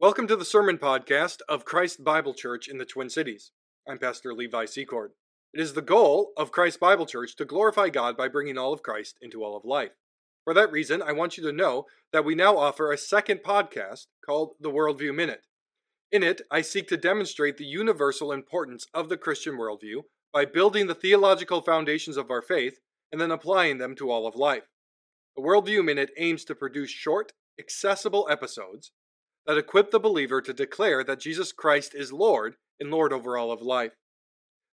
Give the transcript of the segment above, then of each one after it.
Welcome to the Sermon Podcast of Christ Bible Church in the Twin Cities. I'm Pastor Levi Secord. It is the goal of Christ Bible Church to glorify God by bringing all of Christ into all of life. For that reason, I want you to know that we now offer a second podcast called the Worldview Minute. In it, I seek to demonstrate the universal importance of the Christian worldview by building the theological foundations of our faith and then applying them to all of life. The Worldview Minute aims to produce short, accessible episodes that equip the believer to declare that Jesus Christ is Lord and Lord over all of life.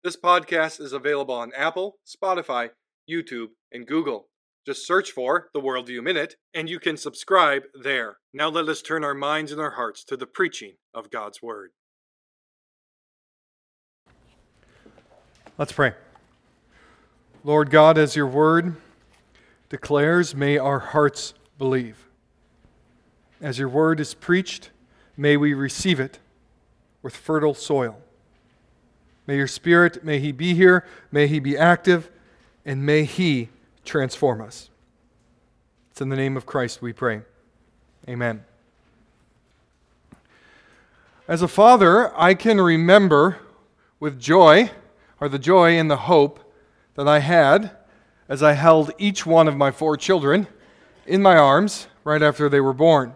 This podcast is available on Apple, Spotify, YouTube, and Google. Just search for the Worldview Minute and you can subscribe there. Now let us turn our minds and our hearts to the preaching of God's Word. Let's pray. Lord God, as your word declares, may our hearts believe. As your word is preached, may we receive it with fertile soil. May your spirit, may he be here, may he be active, and may he transform us. It's in the name of Christ we pray. Amen. As a father, I can remember with joy, or the joy and the hope that I had as I held each one of my four children in my arms right after they were born.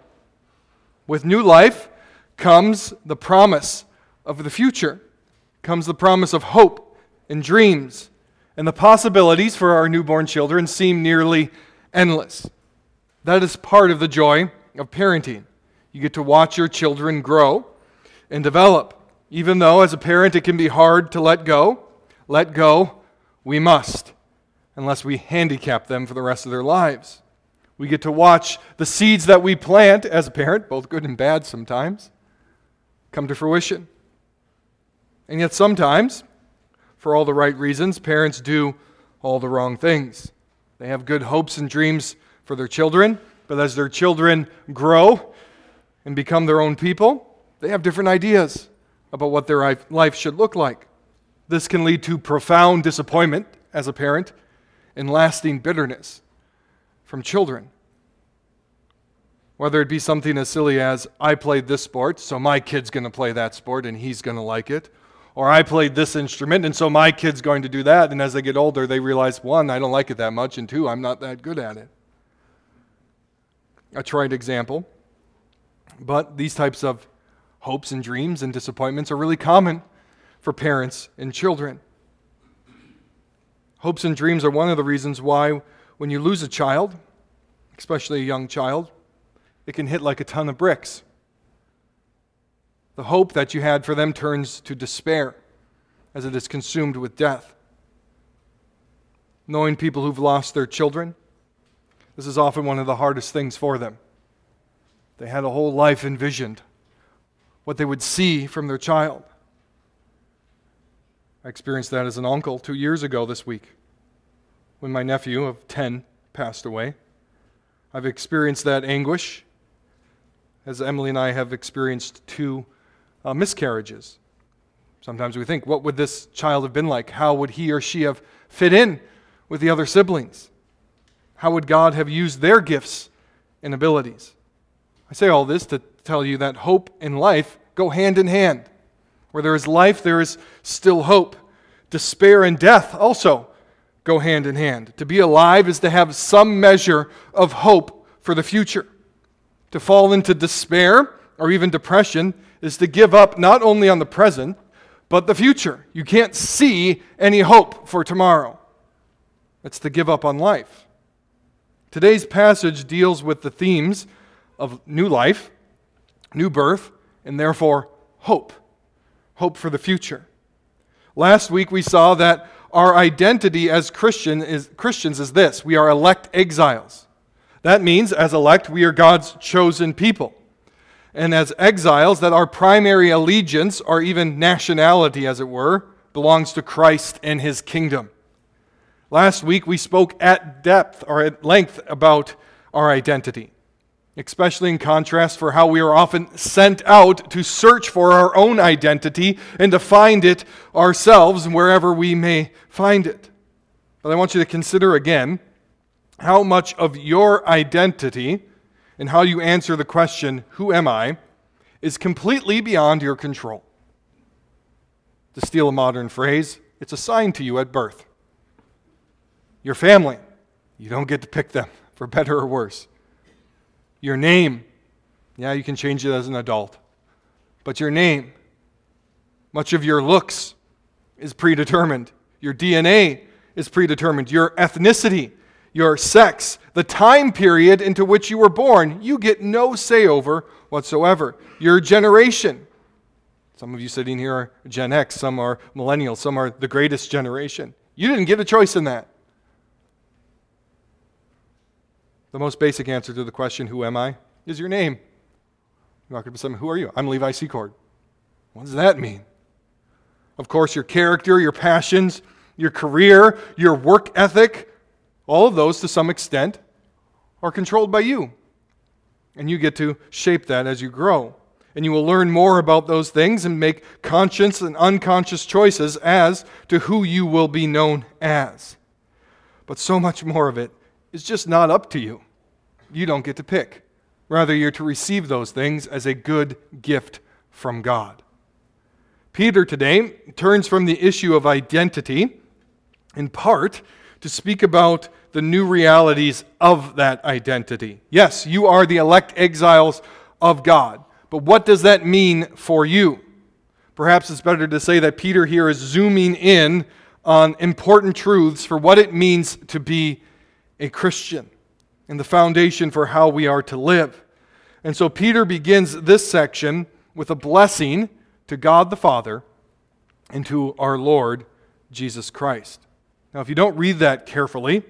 With new life comes the promise of the future, comes the promise of hope and dreams and the possibilities for our newborn children seem nearly endless. That is part of the joy of parenting. You get to watch your children grow and develop. Even though, as a parent, it can be hard to let go, let go we must, unless we handicap them for the rest of their lives. We get to watch the seeds that we plant as a parent, both good and bad sometimes, come to fruition. And yet, sometimes for all the right reasons, parents do all the wrong things. They have good hopes and dreams for their children, but as their children grow and become their own people, they have different ideas about what their life should look like. This can lead to profound disappointment as a parent and lasting bitterness from children. Whether it be something as silly as, I played this sport, so my kid's going to play that sport and he's going to like it, or I played this instrument, and so my kid's going to do that. And as they get older, they realize one, I don't like it that much, and two, I'm not that good at it. A trite example. But these types of hopes and dreams and disappointments are really common for parents and children. Hopes and dreams are one of the reasons why, when you lose a child, especially a young child, it can hit like a ton of bricks. The hope that you had for them turns to despair as it is consumed with death. Knowing people who've lost their children, this is often one of the hardest things for them. They had a whole life envisioned, what they would see from their child. I experienced that as an uncle two years ago this week when my nephew of 10 passed away. I've experienced that anguish as Emily and I have experienced two uh, miscarriages. Sometimes we think, what would this child have been like? How would he or she have fit in with the other siblings? How would God have used their gifts and abilities? I say all this to tell you that hope and life go hand in hand. Where there is life, there is still hope. Despair and death also go hand in hand. To be alive is to have some measure of hope for the future. To fall into despair or even depression is to give up not only on the present, but the future. You can't see any hope for tomorrow. It's to give up on life. Today's passage deals with the themes of new life, new birth, and therefore hope. Hope for the future. Last week we saw that our identity as Christian is, Christians is this we are elect exiles. That means, as elect, we are God's chosen people and as exiles that our primary allegiance, or even nationality as it were, belongs to Christ and his kingdom. Last week we spoke at depth or at length about our identity, especially in contrast for how we are often sent out to search for our own identity and to find it ourselves wherever we may find it. But I want you to consider again how much of your identity and how you answer the question, Who am I? is completely beyond your control. To steal a modern phrase, it's assigned to you at birth. Your family, you don't get to pick them, for better or worse. Your name, yeah, you can change it as an adult. But your name, much of your looks is predetermined. Your DNA is predetermined. Your ethnicity, your sex, the time period into which you were born, you get no say over whatsoever. Your generation, some of you sitting here are Gen X, some are millennials, some are the greatest generation. You didn't get a choice in that. The most basic answer to the question, Who am I? is your name. You walk up to someone, Who are you? I'm Levi Secord. What does that mean? Of course, your character, your passions, your career, your work ethic, all of those to some extent are controlled by you. And you get to shape that as you grow. And you will learn more about those things and make conscious and unconscious choices as to who you will be known as. But so much more of it is just not up to you. You don't get to pick. Rather, you're to receive those things as a good gift from God. Peter today turns from the issue of identity, in part, to speak about the new realities of that identity. Yes, you are the elect exiles of God, but what does that mean for you? Perhaps it's better to say that Peter here is zooming in on important truths for what it means to be a Christian and the foundation for how we are to live. And so Peter begins this section with a blessing to God the Father and to our Lord Jesus Christ. Now, if you don't read that carefully,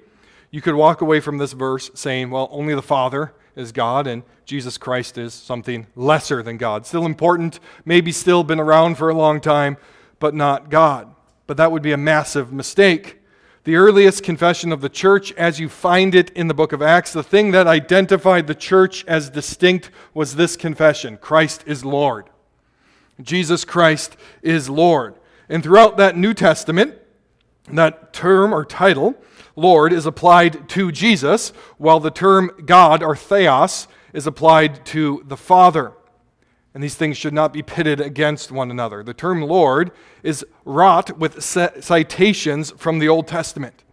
you could walk away from this verse saying, well, only the Father is God and Jesus Christ is something lesser than God. Still important, maybe still been around for a long time, but not God. But that would be a massive mistake the earliest confession of the church as you find it in the book of Acts, the thing that identified the church as distinct was this confession Christ is Lord. Jesus Christ is Lord. And throughout that New Testament, that term or title, Lord, is applied to Jesus, while the term God or theos is applied to the Father. And these things should not be pitted against one another. The term Lord is wrought with citations from the Old Testament.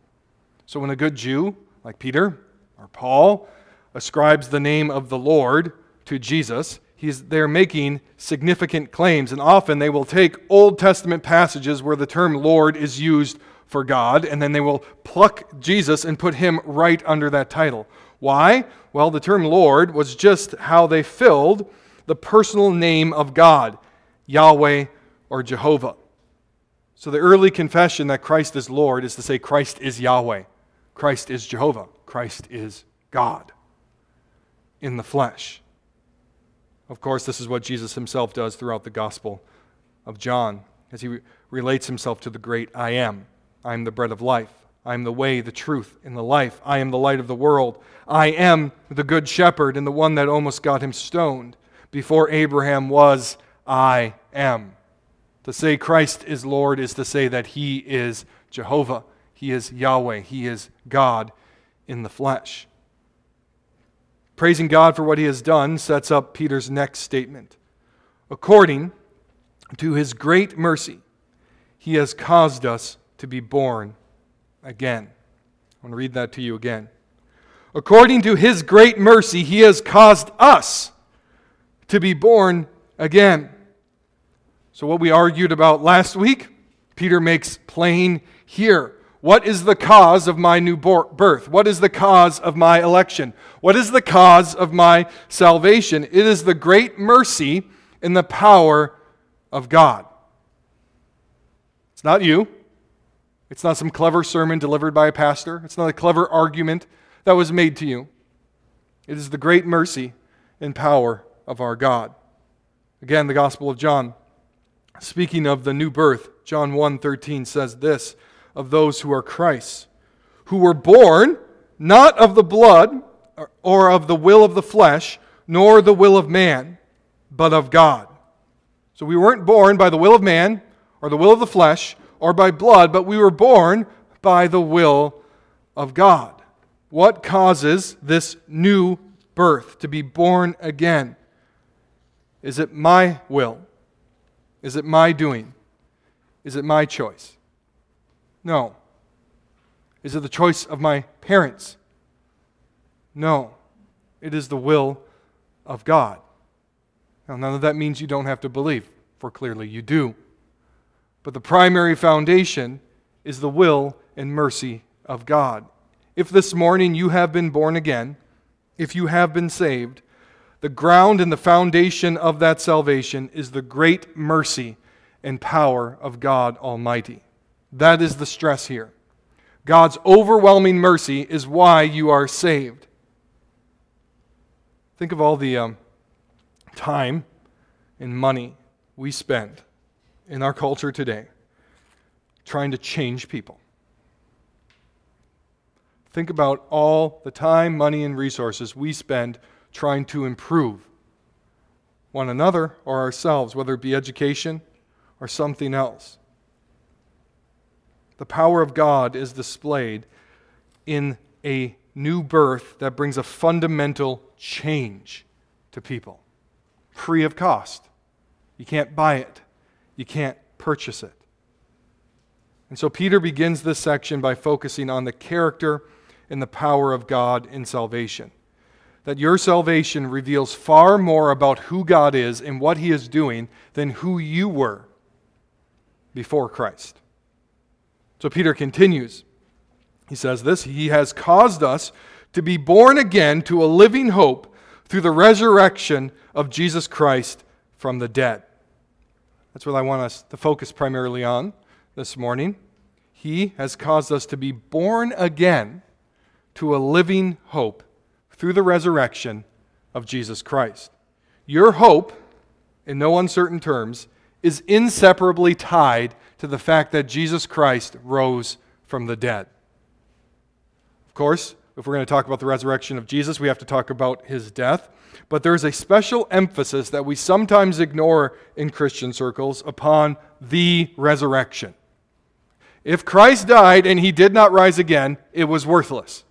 So when a good Jew, like Peter or Paul, ascribes the name of the Lord to Jesus, he's, they're making significant claims. And often they will take Old Testament passages where the term Lord is used for God, and then they will pluck Jesus and put him right under that title. Why? Well, the term Lord was just how they filled the personal name of God, Yahweh or Jehovah. So the early confession that Christ is Lord is to say Christ is Yahweh, Christ is Jehovah, Christ is God in the flesh. Of course, this is what Jesus himself does throughout the Gospel of John as he re- relates himself to the great I am. I am the bread of life. I am the way, the truth, and the life. I am the light of the world. I am the good shepherd and the one that almost got him stoned before Abraham was, I am. To say Christ is Lord is to say that he is Jehovah, he is Yahweh, he is God in the flesh. Praising God for what he has done sets up Peter's next statement. According to his great mercy, he has caused us to be born again. I want to read that to you again. According to his great mercy, he has caused us to be born again. So, what we argued about last week, Peter makes plain here. What is the cause of my new birth? What is the cause of my election? What is the cause of my salvation? It is the great mercy and the power of God. It's not you. It's not some clever sermon delivered by a pastor. It's not a clever argument that was made to you. It is the great mercy and power of our God. Again, the Gospel of John, speaking of the new birth, John 1:13 says this of those who are Christ's, who were born not of the blood or of the will of the flesh, nor the will of man, but of God. So we weren't born by the will of man or the will of the flesh or by blood, but we were born by the will of God. What causes this new birth to be born again? Is it my will? Is it my doing? Is it my choice? No. Is it the choice of my parents? No. It is the will of God. Now, none of that means you don't have to believe, for clearly you do. But the primary foundation is the will and mercy of God. If this morning you have been born again, if you have been saved, the ground and the foundation of that salvation is the great mercy and power of God Almighty. That is the stress here. God's overwhelming mercy is why you are saved. Think of all the um, time and money we spend in our culture today trying to change people. Think about all the time, money, and resources we spend trying to improve one another or ourselves, whether it be education or something else. The power of God is displayed in a new birth that brings a fundamental change to people, free of cost. You can't buy it, you can't purchase it. And so Peter begins this section by focusing on the character and the power of God in salvation that your salvation reveals far more about who God is and what He is doing than who you were before Christ. So Peter continues. He says this He has caused us to be born again to a living hope through the resurrection of Jesus Christ from the dead. That's what I want us to focus primarily on this morning. He has caused us to be born again to a living hope through the resurrection of Jesus Christ. Your hope, in no uncertain terms, is inseparably tied to the fact that Jesus Christ rose from the dead. Of course, if we're going to talk about the resurrection of Jesus, we have to talk about his death. But there's a special emphasis that we sometimes ignore in Christian circles upon the resurrection. If Christ died and he did not rise again, it was worthless.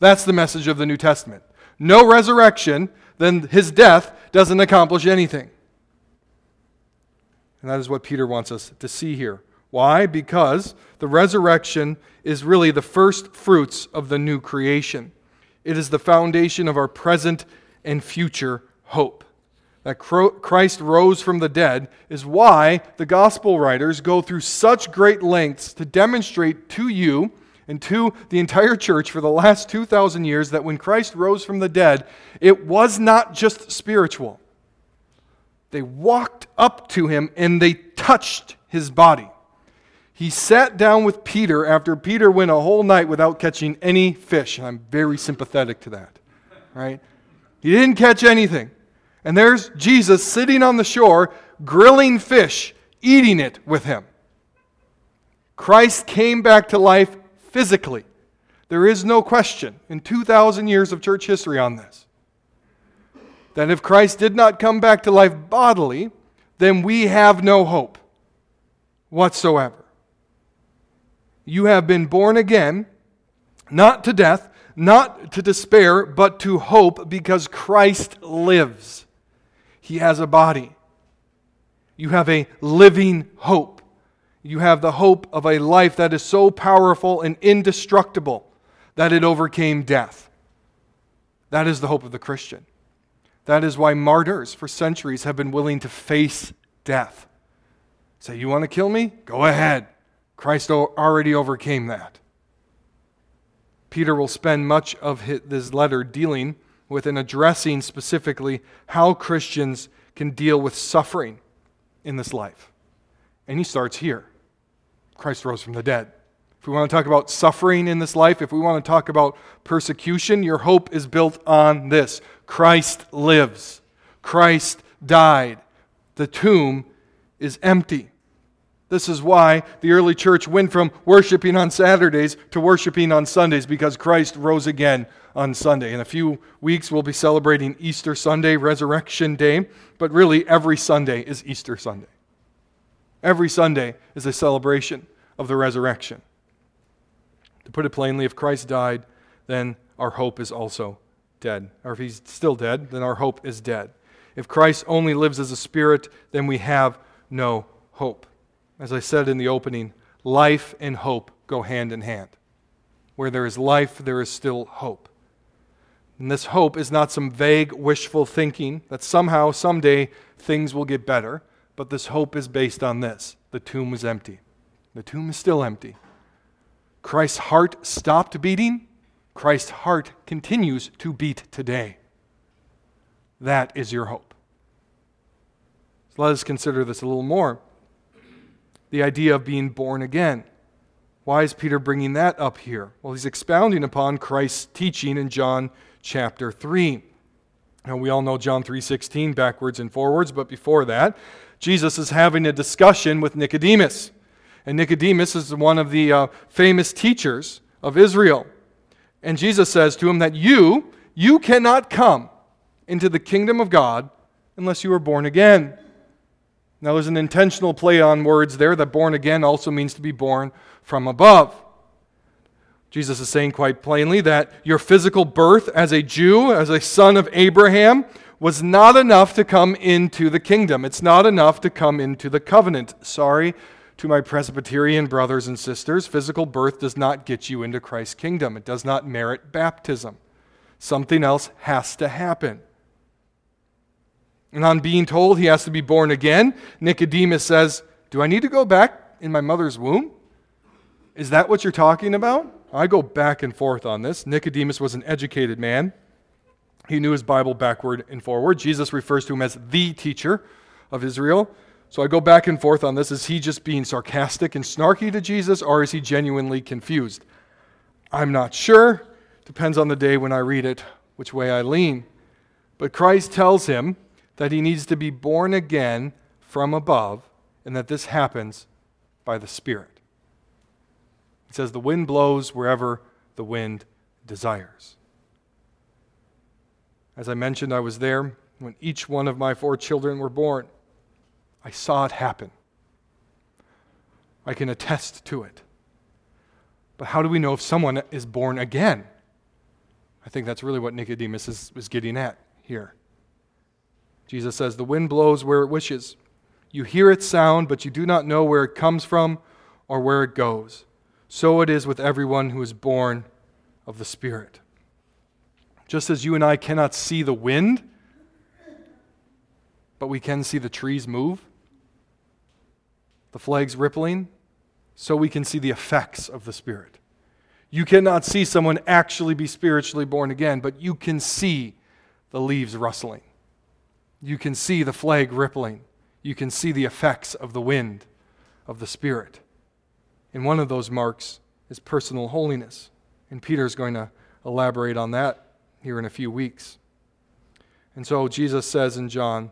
That's the message of the New Testament. No resurrection, then his death doesn't accomplish anything. And that is what Peter wants us to see here. Why? Because the resurrection is really the first fruits of the new creation. It is the foundation of our present and future hope. That Christ rose from the dead is why the gospel writers go through such great lengths to demonstrate to you and to the entire church for the last 2,000 years that when Christ rose from the dead, it was not just spiritual. They walked up to him and they touched his body. He sat down with Peter after Peter went a whole night without catching any fish. And I'm very sympathetic to that. Right? He didn't catch anything. And there's Jesus sitting on the shore, grilling fish, eating it with him. Christ came back to life physically. There is no question in 2,000 years of church history on this that if Christ did not come back to life bodily, then we have no hope whatsoever. You have been born again, not to death, not to despair, but to hope because Christ lives. He has a body. You have a living hope you have the hope of a life that is so powerful and indestructible that it overcame death. That is the hope of the Christian. That is why martyrs for centuries have been willing to face death. Say, You want to kill me? Go ahead. Christ already overcame that. Peter will spend much of his letter dealing with and addressing specifically how Christians can deal with suffering in this life. And he starts here. Christ rose from the dead. If we want to talk about suffering in this life, if we want to talk about persecution, your hope is built on this Christ lives, Christ died, the tomb is empty. This is why the early church went from worshiping on Saturdays to worshiping on Sundays because Christ rose again on Sunday. In a few weeks, we'll be celebrating Easter Sunday, Resurrection Day, but really every Sunday is Easter Sunday. Every Sunday is a celebration of the resurrection. To put it plainly, if Christ died, then our hope is also dead. Or if he's still dead, then our hope is dead. If Christ only lives as a spirit, then we have no hope. As I said in the opening, life and hope go hand in hand. Where there is life, there is still hope. And this hope is not some vague, wishful thinking that somehow, someday, things will get better, but this hope is based on this the tomb was empty. The tomb is still empty. Christ's heart stopped beating. Christ's heart continues to beat today. That is your hope. So let us consider this a little more. The idea of being born again. Why is Peter bringing that up here? Well, he's expounding upon Christ's teaching in John chapter 3. Now, we all know John 3:16 backwards and forwards, but before that, Jesus is having a discussion with Nicodemus. And Nicodemus is one of the uh, famous teachers of Israel. And Jesus says to him that you, you cannot come into the kingdom of God unless you are born again. Now, there's an intentional play on words there that born again also means to be born from above. Jesus is saying quite plainly that your physical birth as a Jew, as a son of Abraham, was not enough to come into the kingdom. It's not enough to come into the covenant. Sorry to my Presbyterian brothers and sisters, physical birth does not get you into Christ's kingdom. It does not merit baptism. Something else has to happen. And on being told he has to be born again, Nicodemus says, Do I need to go back in my mother's womb? Is that what you're talking about? I go back and forth on this. Nicodemus was an educated man. He knew his Bible backward and forward. Jesus refers to him as the teacher of Israel. So I go back and forth on this. Is he just being sarcastic and snarky to Jesus, or is he genuinely confused? I'm not sure. Depends on the day when I read it, which way I lean. But Christ tells him that he needs to be born again from above, and that this happens by the Spirit. It says, The wind blows wherever the wind desires. As I mentioned, I was there when each one of my four children were born. I saw it happen. I can attest to it. But how do we know if someone is born again? I think that's really what Nicodemus is, is getting at here. Jesus says, The wind blows where it wishes. You hear its sound, but you do not know where it comes from or where it goes. So it is with everyone who is born of the Spirit. Just as you and I cannot see the wind, but we can see the trees move, the flags rippling, so we can see the effects of the Spirit. You cannot see someone actually be spiritually born again, but you can see the leaves rustling. You can see the flag rippling. You can see the effects of the wind of the Spirit. And one of those marks is personal holiness. And Peter is going to elaborate on that here in a few weeks. And so Jesus says in John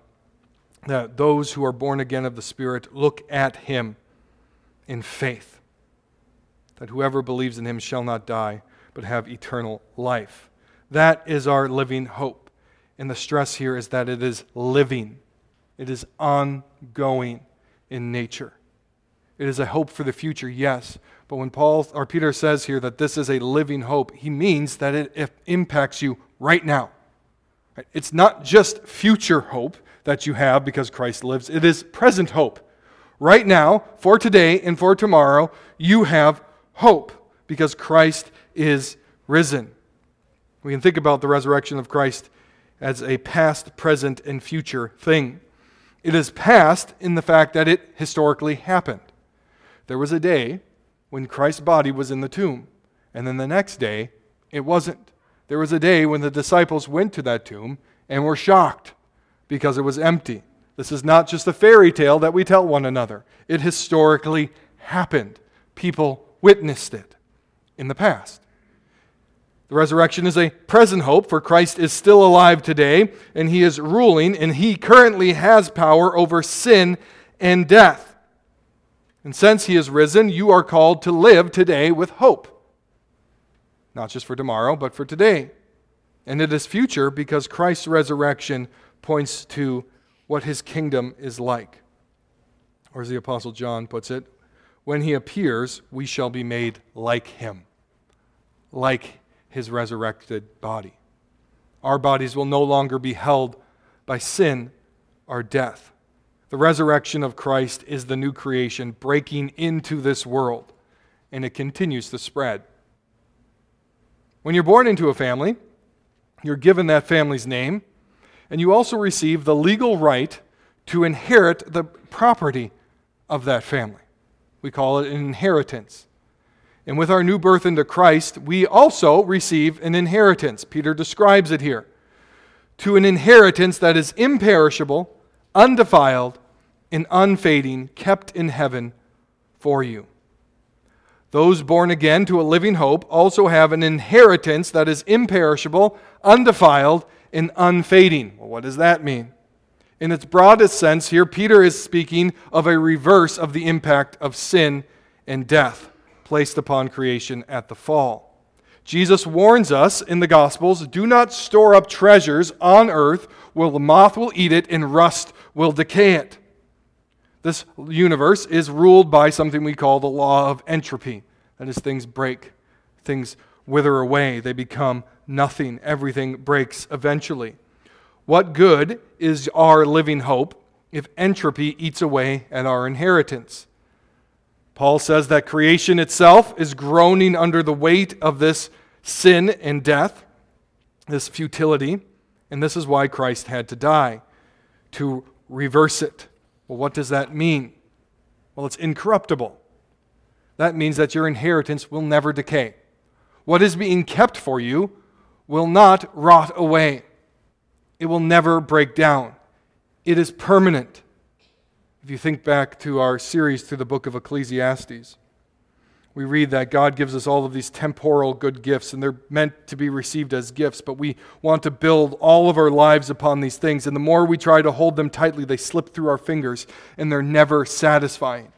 that those who are born again of the Spirit look at him in faith, that whoever believes in him shall not die, but have eternal life. That is our living hope. And the stress here is that it is living, it is ongoing in nature. It is a hope for the future, yes. But when Paul or Peter says here that this is a living hope, he means that it, impacts you right now. It's not just future hope that you have because Christ lives, it is present hope. Right now, for today and for tomorrow, you have hope because Christ is risen. We can think about the resurrection of Christ as a past, present, and future thing. It is past in the fact that it historically happened. There was a day when Christ's body was in the tomb, and then the next day it wasn't. There was a day when the disciples went to that tomb and were shocked because it was empty. This is not just a fairy tale that we tell one another. It historically happened. People witnessed it in the past. The resurrection is a present hope, for Christ is still alive today, and he is ruling, and he currently has power over sin and death. And since he is risen, you are called to live today with hope. Not just for tomorrow, but for today. And it is future because Christ's resurrection points to what his kingdom is like. Or as the Apostle John puts it, when he appears, we shall be made like him, like his resurrected body. Our bodies will no longer be held by sin, or death. The resurrection of Christ is the new creation breaking into this world, and it continues to spread. When you're born into a family, you're given that family's name, and you also receive the legal right to inherit the property of that family. We call it an inheritance. And with our new birth into Christ, we also receive an inheritance. Peter describes it here to an inheritance that is imperishable, undefiled, and unfading, kept in heaven for you. Those born again to a living hope also have an inheritance that is imperishable, undefiled, and unfading. Well, what does that mean? In its broadest sense, here Peter is speaking of a reverse of the impact of sin and death placed upon creation at the fall. Jesus warns us in the Gospels do not store up treasures on earth where the moth will eat it and rust will decay it. This universe is ruled by something we call the law of entropy. That is, things break, things wither away, they become nothing. Everything breaks eventually. What good is our living hope if entropy eats away at our inheritance? Paul says that creation itself is groaning under the weight of this sin and death, this futility, and this is why Christ had to die, to reverse it. Well, what does that mean? Well, it's incorruptible. That means that your inheritance will never decay. What is being kept for you will not rot away, it will never break down. It is permanent. If you think back to our series through the book of Ecclesiastes, we read that God gives us all of these temporal good gifts, and they're meant to be received as gifts, but we want to build all of our lives upon these things. And the more we try to hold them tightly, they slip through our fingers, and they're never satisfying.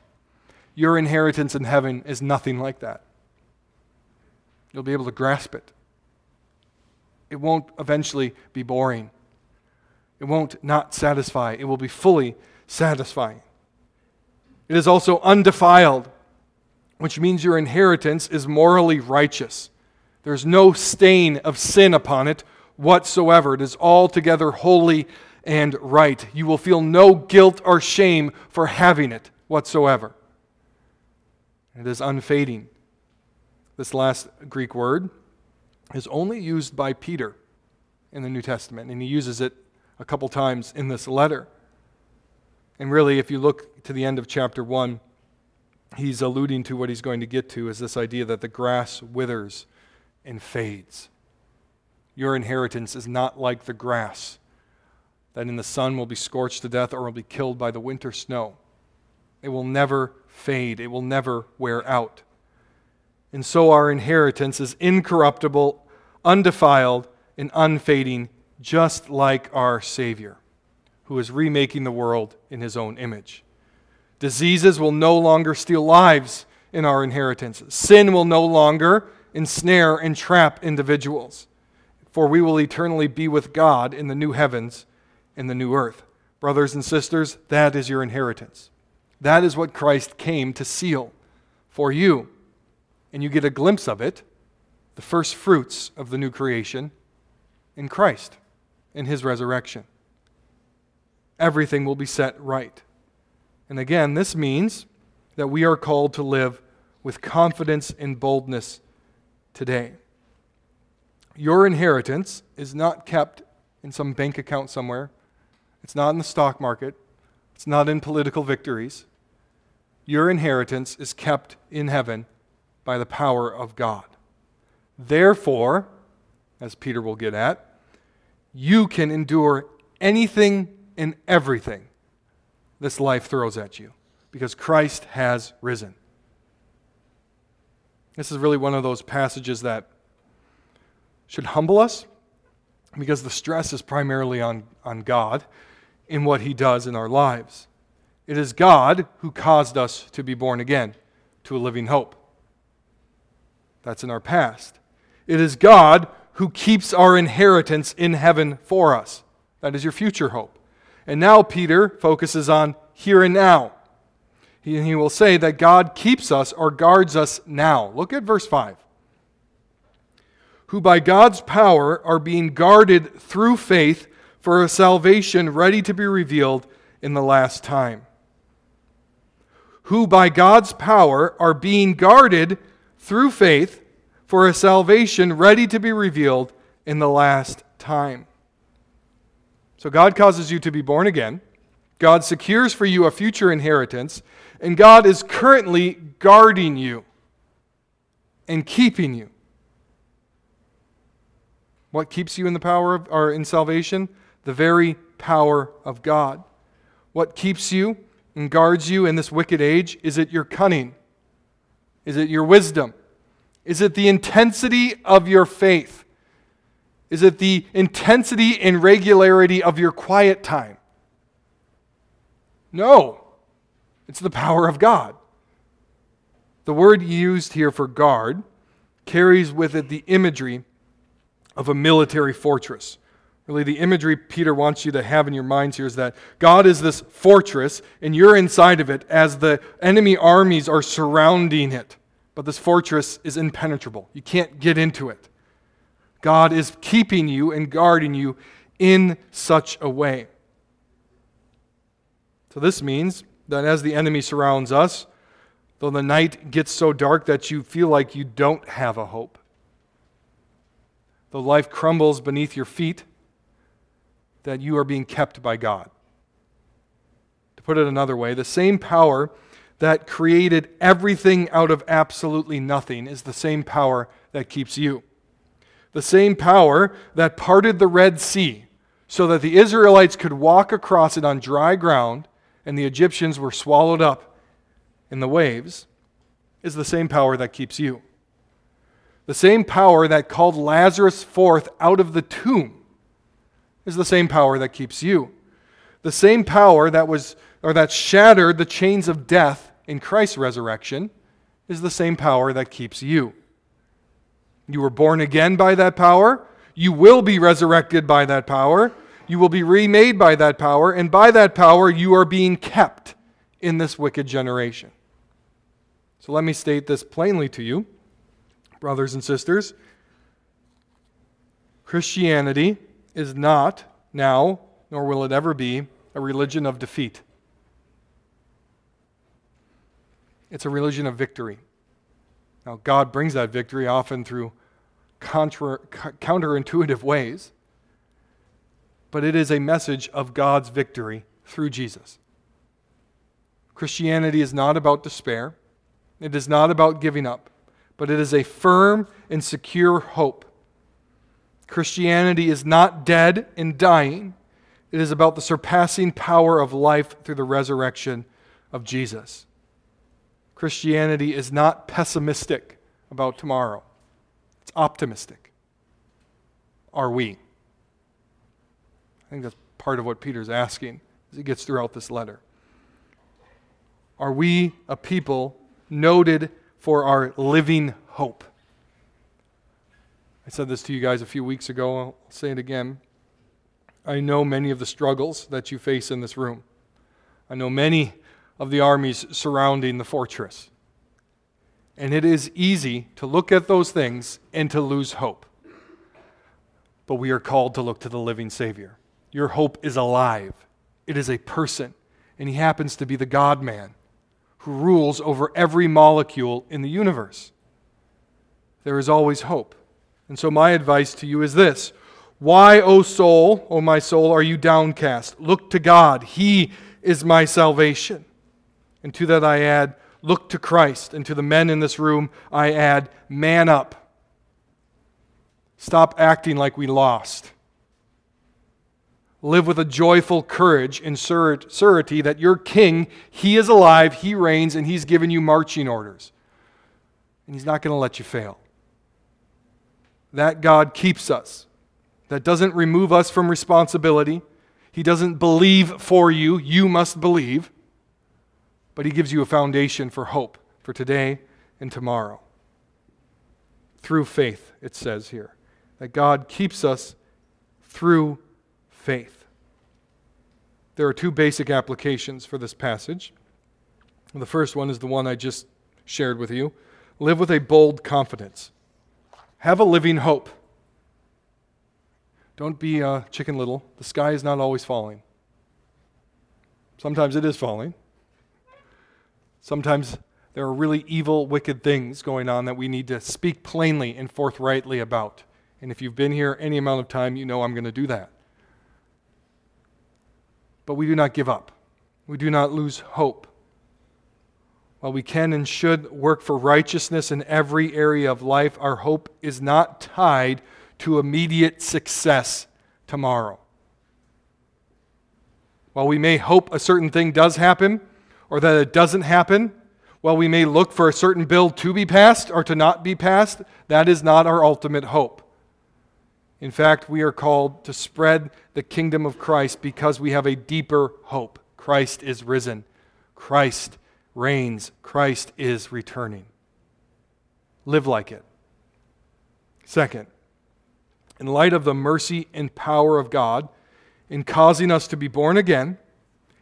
Your inheritance in heaven is nothing like that. You'll be able to grasp it. It won't eventually be boring. It won't not satisfy. It will be fully satisfying. It is also undefiled, which means your inheritance is morally righteous. There's no stain of sin upon it whatsoever. It is altogether holy and right. You will feel no guilt or shame for having it whatsoever. It is unfading. This last Greek word is only used by Peter in the New Testament, and he uses it a couple times in this letter. And really, if you look to the end of chapter 1, he's alluding to what he's going to get to is this idea that the grass withers and fades. Your inheritance is not like the grass that in the sun will be scorched to death or will be killed by the winter snow. It will never fade, it will never wear out. And so our inheritance is incorruptible, undefiled, and unfading, just like our Savior who is remaking the world in his own image. Diseases will no longer steal lives in our inheritance. Sin will no longer ensnare and trap individuals, for we will eternally be with God in the new heavens and the new earth. Brothers and sisters, that is your inheritance. That is what Christ came to seal for you. And you get a glimpse of it, the first fruits of the new creation, in Christ, in his resurrection everything will be set right. And again, this means that we are called to live with confidence and boldness today. Your inheritance is not kept in some bank account somewhere, it's not in the stock market, it's not in political victories. Your inheritance is kept in heaven by the power of God. Therefore, as Peter will get at, you can endure anything and everything this life throws at you because Christ has risen. This is really one of those passages that should humble us because the stress is primarily on, on God in what He does in our lives. It is God who caused us to be born again to a living hope. That's in our past. It is God who keeps our inheritance in heaven for us. That is your future hope. And now Peter focuses on here and now. He, he will say that God keeps us or guards us now. Look at verse 5. Who by God's power are being guarded through faith for a salvation ready to be revealed in the last time. Who by God's power are being guarded through faith for a salvation ready to be revealed in the last time. So God causes you to be born again. God secures for you a future inheritance, and God is currently guarding you and keeping you. What keeps you in the power of or in salvation? The very power of God. What keeps you and guards you in this wicked age? Is it your cunning? Is it your wisdom? Is it the intensity of your faith? Is it the intensity and regularity of your quiet time? No, it's the power of God. The word used here for guard carries with it the imagery of a military fortress. Really, the imagery Peter wants you to have in your minds here is that God is this fortress, and you're inside of it as the enemy armies are surrounding it. But this fortress is impenetrable. You can't get into it. God is keeping you and guarding you in such a way. So, this means that as the enemy surrounds us, though the night gets so dark that you feel like you don't have a hope, though life crumbles beneath your feet, that you are being kept by God. To put it another way, the same power that created everything out of absolutely nothing is the same power that keeps you. The same power that parted the Red Sea so that the Israelites could walk across it on dry ground and the Egyptians were swallowed up in the waves is the same power that keeps you. The same power that called Lazarus forth out of the tomb is the same power that keeps you. The same power that was or that shattered the chains of death in Christ's resurrection is the same power that keeps you. You were born again by that power. You will be resurrected by that power. You will be remade by that power. And by that power, you are being kept in this wicked generation. So let me state this plainly to you, brothers and sisters. Christianity is not now, nor will it ever be, a religion of defeat. It's a religion of victory. Now, God brings that victory often through contra- counterintuitive ways, but it is a message of God's victory through Jesus. Christianity is not about despair, it is not about giving up, but it is a firm and secure hope. Christianity is not dead and dying. It is about the surpassing power of life through the resurrection of Jesus. Christianity is not pessimistic about tomorrow, it's optimistic. Are we? I think that's part of what Peter's asking as he gets throughout this letter. Are we a people noted for our living hope? I said this to you guys a few weeks ago. I'll say it again. I know many of the struggles that you face in this room. I know many of the armies surrounding the fortress. And it is easy to look at those things and to lose hope. But we are called to look to the living Savior. Your hope is alive, it is a person, and he happens to be the God man who rules over every molecule in the universe. There is always hope. And so, my advice to you is this Why, O soul, O my soul, are you downcast? Look to God. He is my salvation. And to that I add, look to Christ. And to the men in this room, I add, man up. Stop acting like we lost. Live with a joyful courage and surety that your king, he is alive, he reigns, and he's given you marching orders. And he's not going to let you fail. That God keeps us. That doesn't remove us from responsibility. He doesn't believe for you, you must believe but He gives you a foundation for hope for today and tomorrow. Through faith, it says here, that God keeps us through faith. There are two basic applications for this passage. The first one is the one I just shared with you live with a bold confidence, have a living hope. Don't be uh, chicken little. The sky is not always falling. Sometimes it is falling. Sometimes there are really evil, wicked things going on that we need to speak plainly and forthrightly about. And if you've been here any amount of time, you know I'm going to do that. But we do not give up, we do not lose hope. While we can and should work for righteousness in every area of life, our hope is not tied to immediate success tomorrow. While we may hope a certain thing does happen or that it doesn't happen, while we may look for a certain bill to be passed or to not be passed, that is not our ultimate hope. In fact, we are called to spread the kingdom of Christ because we have a deeper hope. Christ is risen. Christ reigns. Christ is returning. Live like it. Second, in light of the mercy and power of God in causing us to be born again,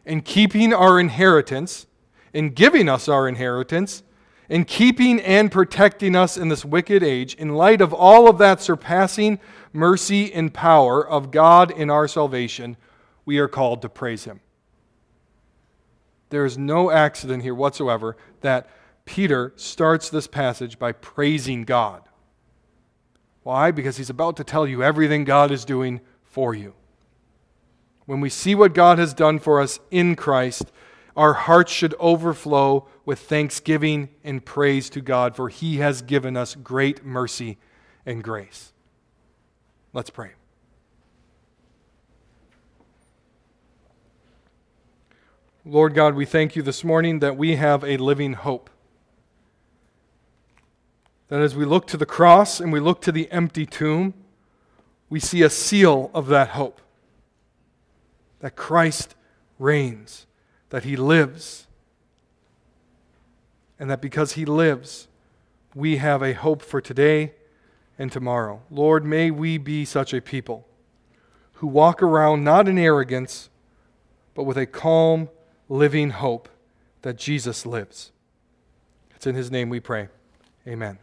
in keeping our inheritance, in giving us our inheritance, in keeping and protecting us in this wicked age, in light of all of that surpassing mercy and power of God in our salvation, we are called to praise Him. There is no accident here whatsoever that Peter starts this passage by praising God. Why? Because he's about to tell you everything God is doing for you. When we see what God has done for us in Christ, our hearts should overflow with thanksgiving and praise to God, for he has given us great mercy and grace. Let's pray. Lord God, we thank you this morning that we have a living hope. That as we look to the cross and we look to the empty tomb, we see a seal of that hope. That Christ reigns, that he lives, and that because he lives, we have a hope for today and tomorrow. Lord, may we be such a people who walk around not in arrogance, but with a calm, living hope that Jesus lives. It's in his name we pray. Amen.